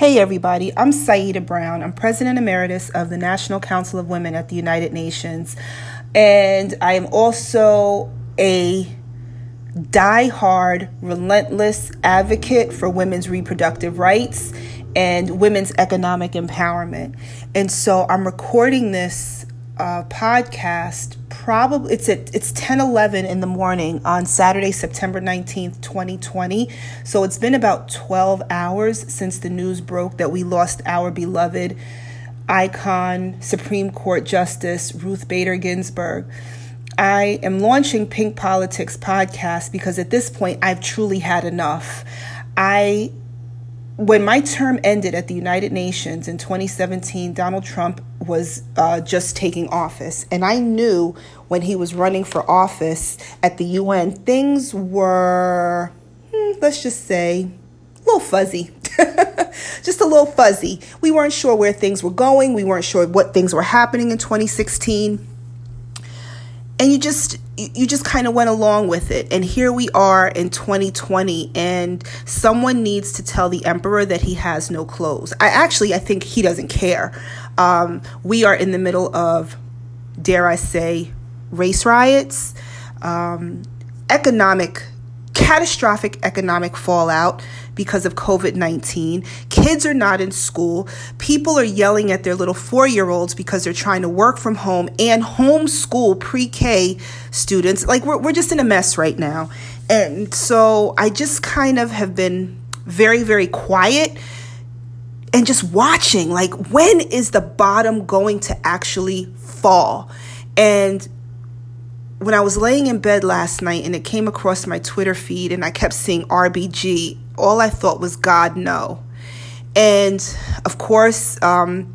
Hey, everybody, I'm Saida Brown. I'm President Emeritus of the National Council of Women at the United Nations. And I am also a die-hard, relentless advocate for women's reproductive rights and women's economic empowerment. And so I'm recording this uh, podcast probably it's at it's 10 11 in the morning on saturday september 19th 2020 so it's been about 12 hours since the news broke that we lost our beloved icon supreme court justice ruth bader ginsburg. I am launching pink politics podcast because at this point i've truly had enough. I when my term ended at the United Nations in 2017, Donald Trump was uh, just taking office. And I knew when he was running for office at the UN, things were, hmm, let's just say, a little fuzzy. just a little fuzzy. We weren't sure where things were going, we weren't sure what things were happening in 2016 and you just you just kind of went along with it. And here we are in 2020 and someone needs to tell the emperor that he has no clothes. I actually i think he doesn't care. Um, we are in the middle of dare i say race riots um, economic catastrophic economic fallout because of COVID 19. Kids are not in school. People are yelling at their little four year olds because they're trying to work from home and homeschool pre K students. Like, we're, we're just in a mess right now. And so I just kind of have been very, very quiet and just watching like when is the bottom going to actually fall and when I was laying in bed last night and it came across my Twitter feed and I kept seeing RBG, all I thought was God no. And of course, um,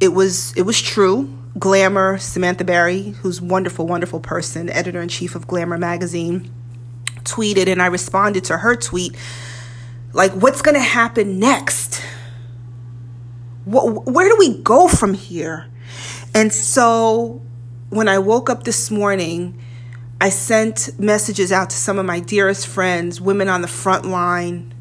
it was it was true. Glamour, Samantha Barry, who's wonderful, wonderful person, editor in chief of Glamour magazine, tweeted, and I responded to her tweet, like, "What's going to happen next? What, where do we go from here?" And so, when I woke up this morning I sent messages out to some of my dearest friends, women on the front line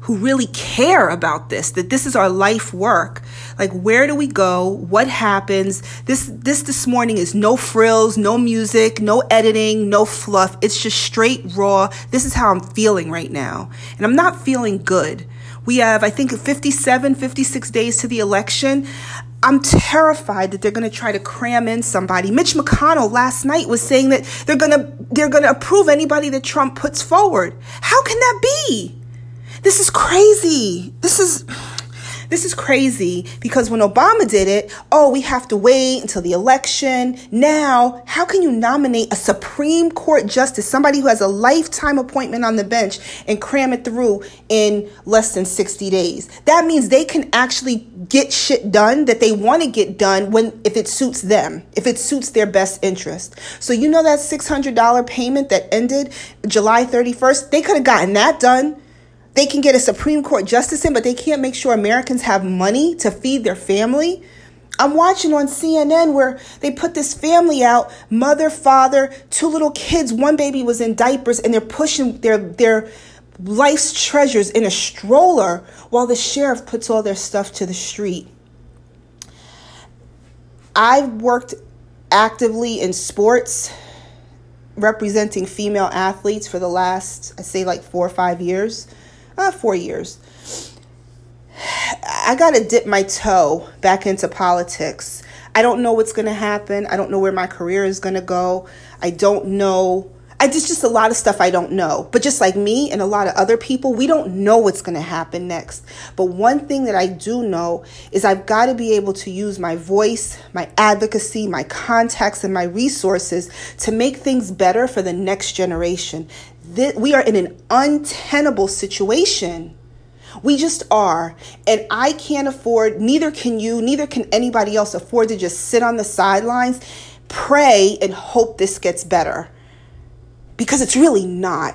who really care about this, that this is our life work. Like where do we go? What happens? This this this morning is no frills, no music, no editing, no fluff. It's just straight raw. This is how I'm feeling right now. And I'm not feeling good. We have I think 57 56 days to the election. I'm terrified that they're going to try to cram in somebody. Mitch McConnell last night was saying that they're going to they're going to approve anybody that Trump puts forward. How can that be? This is crazy. This is this is crazy because when Obama did it, oh, we have to wait until the election. Now, how can you nominate a Supreme Court justice, somebody who has a lifetime appointment on the bench, and cram it through in less than 60 days? That means they can actually get shit done that they want to get done when if it suits them, if it suits their best interest. So you know that $600 payment that ended July 31st, they could have gotten that done they can get a Supreme Court justice in, but they can't make sure Americans have money to feed their family. I'm watching on CNN where they put this family out, mother, father, two little kids, one baby was in diapers, and they're pushing their their life's treasures in a stroller while the sheriff puts all their stuff to the street. I've worked actively in sports representing female athletes for the last, I say like four or five years uh, four years. I got to dip my toe back into politics. I don't know what's going to happen. I don't know where my career is going to go. I don't know. I just just a lot of stuff I don't know. But just like me and a lot of other people, we don't know what's going to happen next. But one thing that I do know is I've got to be able to use my voice, my advocacy, my contacts and my resources to make things better for the next generation this, we are in an untenable situation. We just are. And I can't afford, neither can you, neither can anybody else afford to just sit on the sidelines, pray, and hope this gets better. Because it's really not.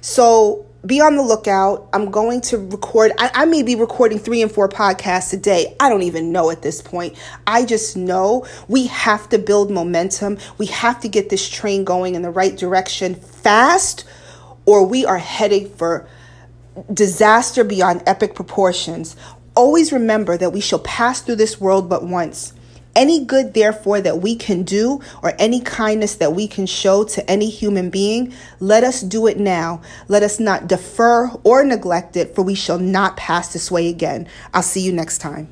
So be on the lookout. I'm going to record, I, I, may be recording three and four podcasts a day. I don't even know at this point. I just know we have to build momentum. We have to get this train going in the right direction fast, or we are heading for disaster beyond epic proportions. Always remember that we shall pass through this world but once. Any good, therefore, that we can do or any kindness that we can show to any human being, let us do it now. Let us not defer or neglect it, for we shall not pass this way again. I'll see you next time.